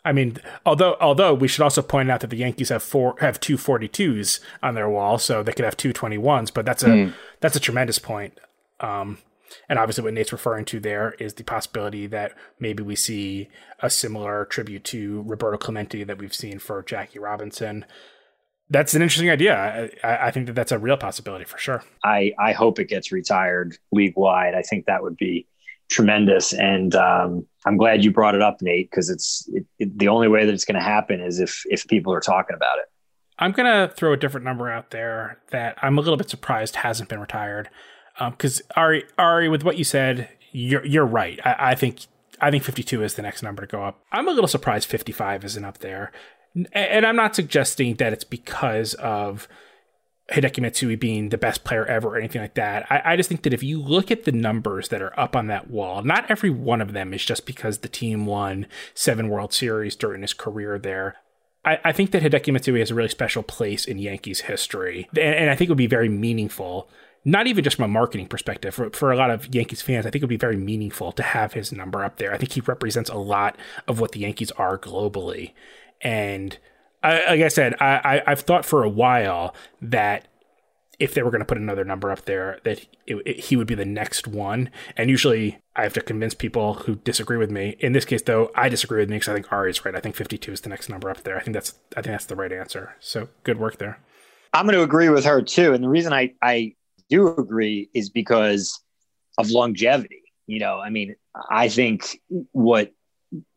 I mean, although although we should also point out that the Yankees have four have two 42s on their wall, so they could have two 21s, but that's a mm. that's a tremendous point. Um, and obviously, what Nate's referring to there is the possibility that maybe we see a similar tribute to Roberto Clemente that we've seen for Jackie Robinson. That's an interesting idea. I, I think that that's a real possibility for sure. I, I hope it gets retired league wide. I think that would be tremendous. And um, I'm glad you brought it up, Nate, because it's it, it, the only way that it's going to happen is if if people are talking about it. I'm going to throw a different number out there that I'm a little bit surprised hasn't been retired. Because um, Ari, Ari, with what you said, you're you're right. I, I, think I think 52 is the next number to go up. I'm a little surprised 55 isn't up there, and I'm not suggesting that it's because of Hideki Matsui being the best player ever or anything like that. I, I, just think that if you look at the numbers that are up on that wall, not every one of them is just because the team won seven World Series during his career there. I, I think that Hideki Matsui has a really special place in Yankees history, and, and I think it would be very meaningful not even just from a marketing perspective, for, for a lot of Yankees fans, I think it would be very meaningful to have his number up there. I think he represents a lot of what the Yankees are globally. And I, like I said, I, I, have thought for a while that if they were going to put another number up there, that it, it, he would be the next one. And usually I have to convince people who disagree with me. In this case, though, I disagree with me because I think Ari is right. I think 52 is the next number up there. I think that's I think that's the right answer. So good work there. I'm going to agree with her too. And the reason I, I do agree is because of longevity. You know, I mean, I think what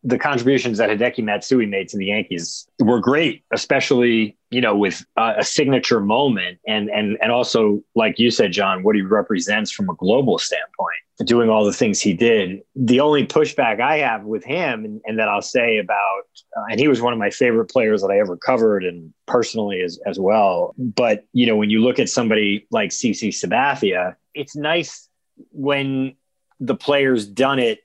the contributions that Hideki Matsui made to the Yankees were great, especially you know with uh, a signature moment, and and and also like you said, Jon, what he represents from a global standpoint, doing all the things he did. The only pushback I have with him, and, and that I'll say about, uh, and he was one of my favorite players that I ever covered, and personally as as well. But you know, when you look at somebody like CC Sabathia, it's nice when the player's done it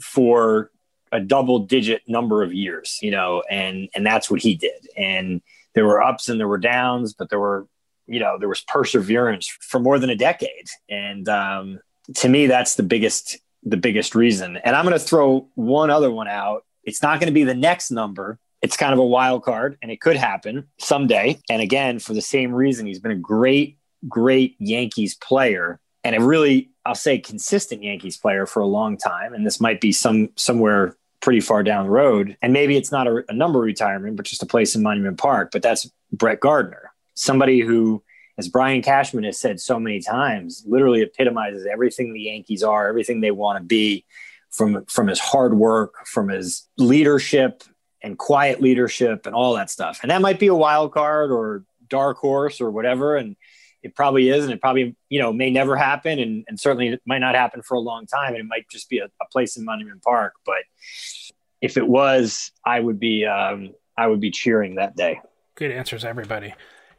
for a double digit number of years, you know, and and that's what he did. And there were ups and there were downs, but there were, you know, there was perseverance for more than a decade. And um, to me, that's the biggest the biggest reason. And I'm going to throw one other one out. It's not going to be the next number. It's kind of a wild card, and it could happen someday. And again, for the same reason, he's been a great, great Yankees player and a really I'll say consistent Yankees player for a long time. And this might be some somewhere pretty far down the road. And maybe it's not a, a number retirement, but just a place in Monument Park. But that's Brett Gardner, somebody who, as Brian Cashman has said so many times, literally epitomizes everything the Yankees are, everything they want to be from from his hard work, from his leadership and quiet leadership and all that stuff. And that might be a wild card or dark horse or whatever. And it probably is, and it probably you know may never happen, and, and certainly it might not happen for a long time, and it might just be a, a place in Monument Park. But if it was, I would be um, I would be cheering that day. Good answers, everybody.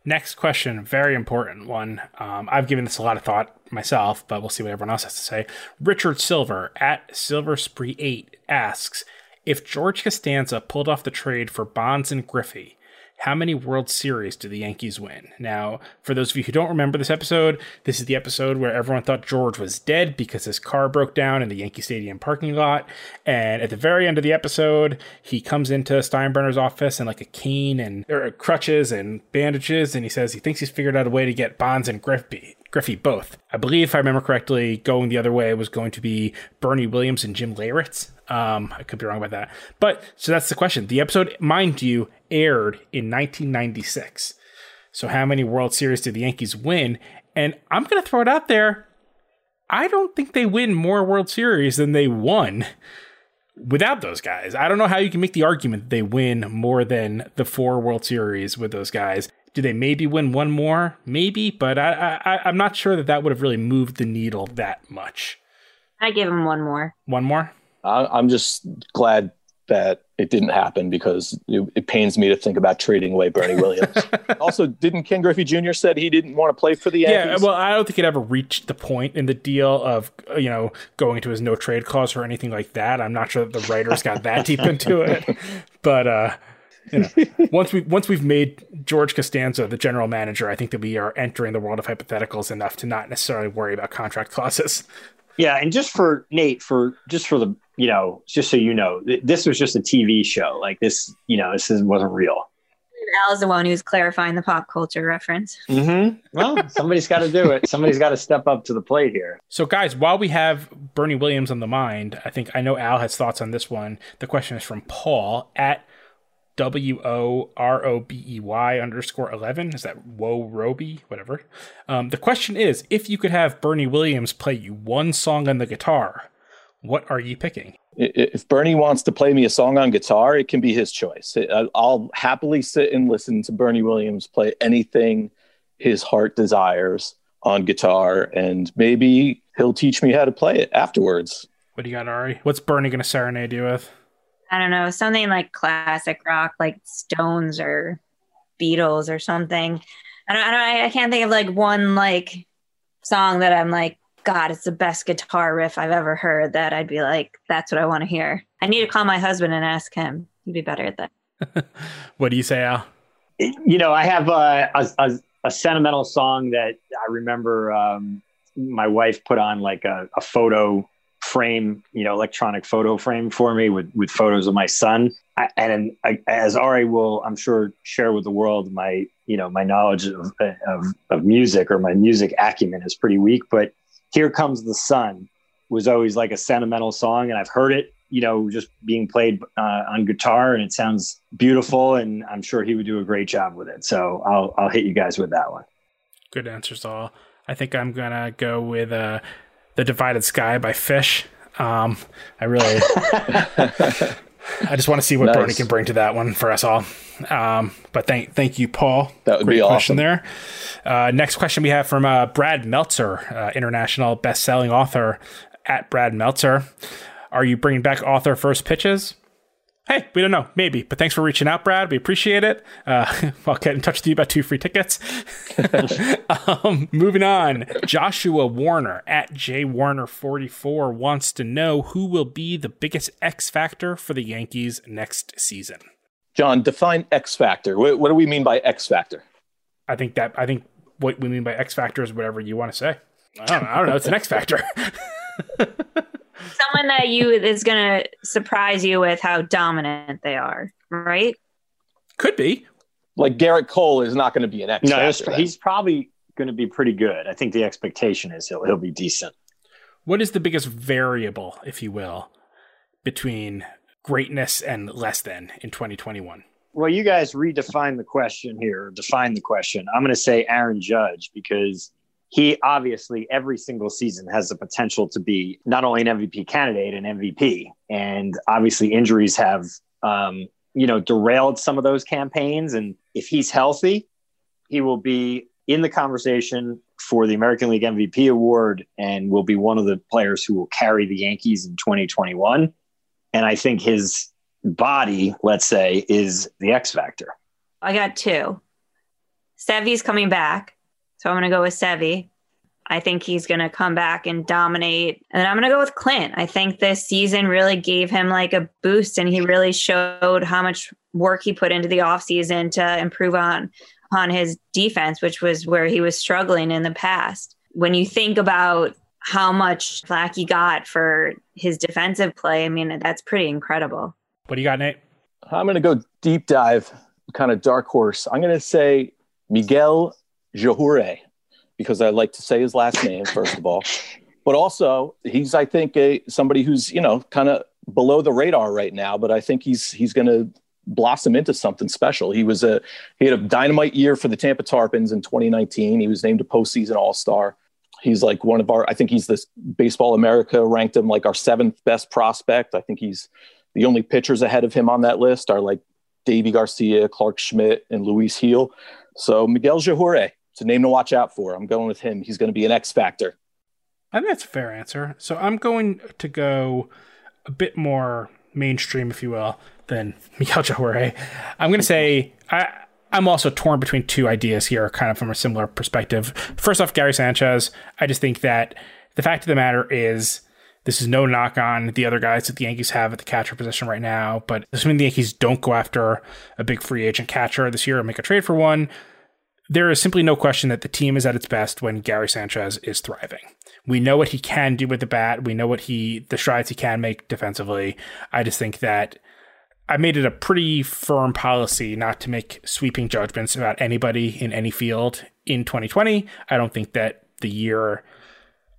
Next question, very important one. Um, I've given this a lot of thought myself, but we'll see what everyone else has to say. Richard Silver at Silver Spree Eight asks if George Costanza pulled off the trade for Bonds and Griffey how many World Series do the Yankees win? Now, for those of you who don't remember this episode, this is the episode where everyone thought George was dead because his car broke down in the Yankee Stadium parking lot. And at the very end of the episode, he comes into Steinbrenner's office in like a cane and crutches and bandages, and he says he thinks he's figured out a way to get Bonds and Griffey Griffey both. I believe, if I remember correctly, going the other way was going to be Bernie Williams and Jim Leyritz. Um, I could be wrong about that. But so that's the question. The episode, mind you, aired in 1996. So how many World Series did the Yankees win? And I'm going to throw it out there. I don't think they win more World Series than they won without those guys. I don't know how you can make the argument that they win more than the four World Series with those guys. Do they maybe win one more? Maybe, but I, I I'm not sure that that would have really moved the needle that much. I give him one more. One more. I'm just glad that it didn't happen because it, it pains me to think about trading away Bernie Williams. also, didn't Ken Griffey Jr. said he didn't want to play for the Yankees? Yeah, well, I don't think it ever reached the point in the deal of you know going into his no trade clause or anything like that. I'm not sure that the writers got that deep into it, but uh, you know, once we once we've made George Costanza the general manager, I think that we are entering the world of hypotheticals enough to not necessarily worry about contract clauses. Yeah, and just for Nate, for just for the you know, just so you know, th- this was just a TV show. Like this, you know, this is, wasn't real. Al's the one who's clarifying the pop culture reference. Mm-hmm. Well, somebody's got to do it. Somebody's got to step up to the plate here. So, guys, while we have Bernie Williams on the mind, I think I know Al has thoughts on this one. The question is from Paul at W O R O B E Y underscore 11. Is that Woe Roby? Whatever. Um, the question is if you could have Bernie Williams play you one song on the guitar, what are you picking? If Bernie wants to play me a song on guitar, it can be his choice. I'll happily sit and listen to Bernie Williams play anything his heart desires on guitar, and maybe he'll teach me how to play it afterwards. What do you got, Ari? What's Bernie going to serenade you with? I don't know, something like classic rock, like Stones or Beatles or something. I don't, I, don't, I can't think of like one like song that I'm like, God, it's the best guitar riff I've ever heard. That I'd be like, that's what I want to hear. I need to call my husband and ask him. He'd be better at that. what do you say, Al? You know, I have a, a, a sentimental song that I remember um, my wife put on like a, a photo frame, you know, electronic photo frame for me with with photos of my son. I, and I, as Ari will, I'm sure, share with the world, my you know my knowledge of, of, of music or my music acumen is pretty weak. But "Here Comes the Sun" was always like a sentimental song, and I've heard it, you know, just being played uh, on guitar, and it sounds beautiful. And I'm sure he would do a great job with it. So I'll I'll hit you guys with that one. Good answers, all. I think I'm gonna go with uh, the Divided Sky by Phish. Um, I really, I just want to see what nice. Bernie can bring to that one for us all. Um, but thank, thank you, Paul. That would Great be question awesome. there. Uh, next question we have from uh, Brad Meltzer, uh, international best-selling author at Brad Meltzer. Are you bringing back author first pitches? Hey, we don't know. Maybe. But thanks for reaching out, Brad. We appreciate it. Uh, I'll get in touch with you about two free tickets. um, moving on. Joshua Warner at J Warner 44 wants to know who will be the biggest X factor for the Yankees next season. Jon, define X factor. What, what do we mean by X factor? I think that I think what we mean by X factor is whatever you want to say. I don't know. I don't know. It's an X factor. someone that you is going to surprise you with how dominant they are, right? Could be. Like Gerrit Cole is not going to be an X. No, he's, he's probably going to be pretty good. I think the expectation is he'll he'll be decent. What is the biggest variable, if you will, between greatness and less than in 2021? Well, you guys redefine the question here, define the question. I'm going to say Aaron Judge because he obviously every single season has the potential to be not only an MVP candidate, an MVP. And obviously injuries have, um, you know, derailed some of those campaigns. And if he's healthy, he will be in the conversation for the American League MVP award and will be one of the players who will carry the Yankees in 2021. And I think his body, let's say, is the X factor. I got two. Sevy's coming back. So I'm going to go with Sevy. I think he's going to come back and dominate. And then I'm going to go with Clint. I think this season really gave him like a boost and he really showed how much work he put into the offseason to improve on on his defense, which was where he was struggling in the past. When you think about how much flack he got for his defensive play, I mean, that's pretty incredible. What do you got, Nate? I'm going to go deep dive, kind of dark horse. I'm going to say Miguel Yajure because I like to say his last name first of all, but also he's I think a somebody who's you know kind of below the radar right now, but I think he's he's going to blossom into something special. He was a he had a dynamite year for the Tampa Tarpons in 2019. He was named a postseason All Star. He's like one of our. I think he's this Baseball America ranked him like our seventh best prospect. I think he's the only pitchers ahead of him on that list are like Deivi Garcia, Clarke Schmidt, and Luis Gil. So Miguel Yajure, it's a name to watch out for. I'm going with him. He's going to be an X factor. I think that's a fair answer. So I'm going to go a bit more mainstream, if you will, than Miguel Jaguare. I'm going to say I. I'm also torn between two ideas here, kind of from a similar perspective. First off, Gary Sanchez. I just think that the fact of the matter is, this is no knock on the other guys that the Yankees have at the catcher position right now, but assuming the Yankees don't go after a big free agent catcher this year or make a trade for one, there is simply no question that the team is at its best when Gary Sanchez is thriving. We know what he can do with the bat. We know what he, the strides he can make defensively. I just think that I made it a pretty firm policy not to make sweeping judgments about anybody in any field in 2020. I don't think that the year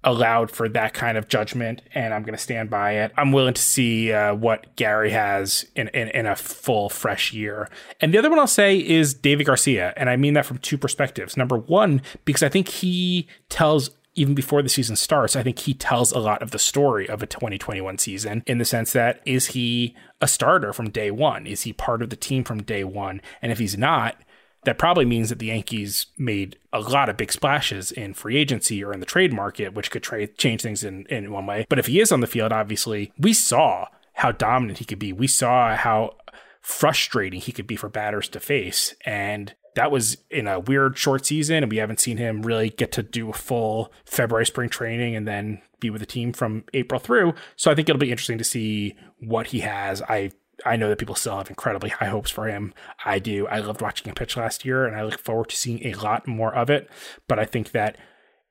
allowed for that kind of judgment, and I'm going to stand by it. I'm willing to see uh, what Gary has in, in, in a full, fresh year. And the other one I'll say is Deivi Garcia, and I mean that from two perspectives. Number one, because I think he tells even before the season starts, I think he tells a lot of the story of a 2021 season in the sense that is he a starter from day one? Is he part of the team from day one? And if he's not, that probably means that the Yankees made a lot of big splashes in free agency or in the trade market, which could trade change things in, in one way. But if he is on the field, obviously, we saw how dominant he could be. We saw how frustrating he could be for batters to face. And that was in a weird short season, and we haven't seen him really get to do a full February spring training and then be with the team from April through. So I think it'll be interesting to see what he has. I I know that people still have incredibly high hopes for him. I do. I loved watching him pitch last year, and I look forward to seeing a lot more of it. But I think that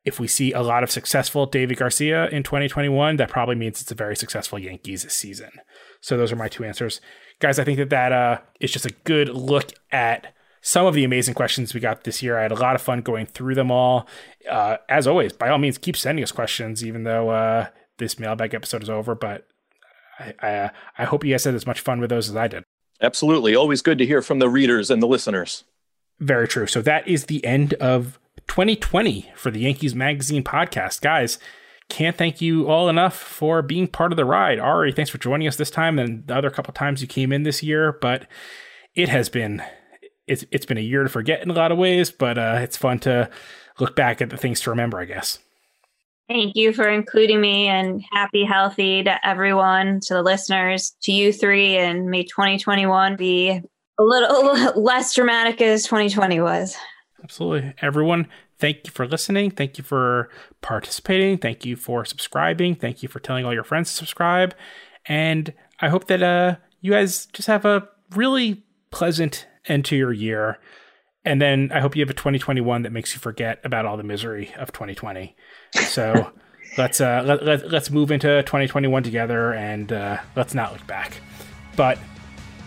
if we see a lot of successful Deivi Garcia in 2021, that probably means it's a very successful Yankees season. So those are my two answers, guys. I think that that uh, is just a good look at some of the amazing questions we got this year. I had a lot of fun going through them all. Uh, as always, by all means, keep sending us questions, even though uh, this mailbag episode is over. But I, I, uh, I hope you guys had as much fun with those as I did. Absolutely. Always good to hear from the readers and the listeners. Very true. So that is the end of 2020 for the Yankees Magazine podcast. Guys, can't thank you all enough for being part of the ride. Ari, thanks for joining us this time and the other couple times you came in this year, but it has been it's it's been a year to forget in a lot of ways, but uh, it's fun to look back at the things to remember, I guess. Thank you for including me and happy, healthy to everyone, to the listeners, to you three, and may 2021 be a little less dramatic as 2020 was. Absolutely. Everyone, thank you for listening. Thank you for participating. Thank you for subscribing. Thank you for telling all your friends to subscribe. And I hope that uh, you guys just have a really pleasant end to your year. And then I hope you have a 2021 that makes you forget about all the misery of 2020. So let's uh, let, let, let's move into 2021 together and uh, let's not look back. But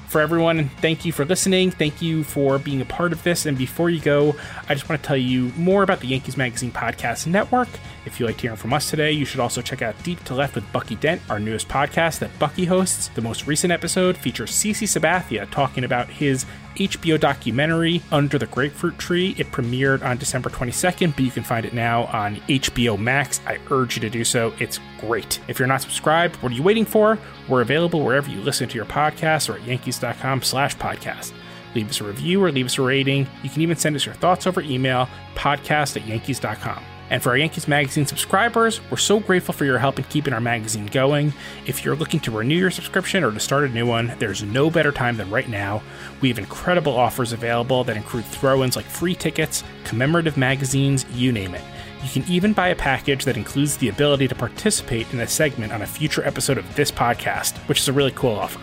for everyone, thank you for listening. Thank you for being a part of this. And before you go, I just want to tell you more about the Yankees Magazine Podcast Network. If you liked hearing from us today, you should also check out Deep to Left with Bucky Dent, our newest podcast that Bucky hosts. The most recent episode features CC Sabathia talking about his HBO documentary Under the Grapefruit Tree. It premiered on December 22nd, but you can find it now on HBO Max. I urge you to do so. It's great. If you're not subscribed, what are you waiting for? We're available wherever you listen to your podcasts or at yankees.com slash podcast. Leave us a review or leave us a rating. You can even send us your thoughts over email, podcast at yankees.com. And for our Yankees Magazine subscribers, we're so grateful for your help in keeping our magazine going. If you're looking to renew your subscription or to start a new one, there's no better time than right now. We have incredible offers available that include throw ins like free tickets, commemorative magazines, you name it. You can even buy a package that includes the ability to participate in a segment on a future episode of this podcast, which is a really cool offer.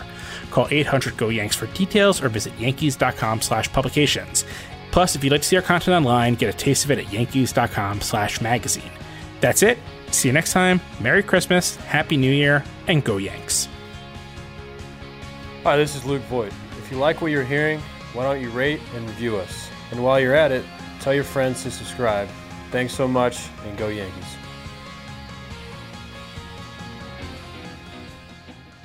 Call 800 GO YANKS for details or visit yankees.com slash publications. Plus, if you'd like to see our content online, get a taste of it at yankees.com slash magazine. That's it. See you next time. Merry Christmas, Happy New Year, and go Yanks. Hi, this is Luke Voigt. If you like what you're hearing, why don't you rate and review us? And while you're at it, tell your friends to subscribe. Thanks so much, and go Yankees.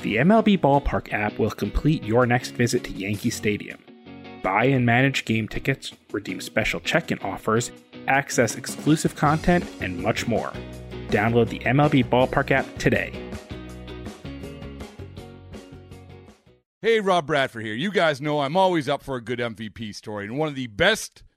The MLB Ballpark app will complete your next visit to Yankee Stadium. Buy and manage game tickets, redeem special check in offers, access exclusive content, and much more. Download the MLB Ballpark app today. Hey, Rob Bradford here. You guys know I'm always up for a good MVP story, and one of the best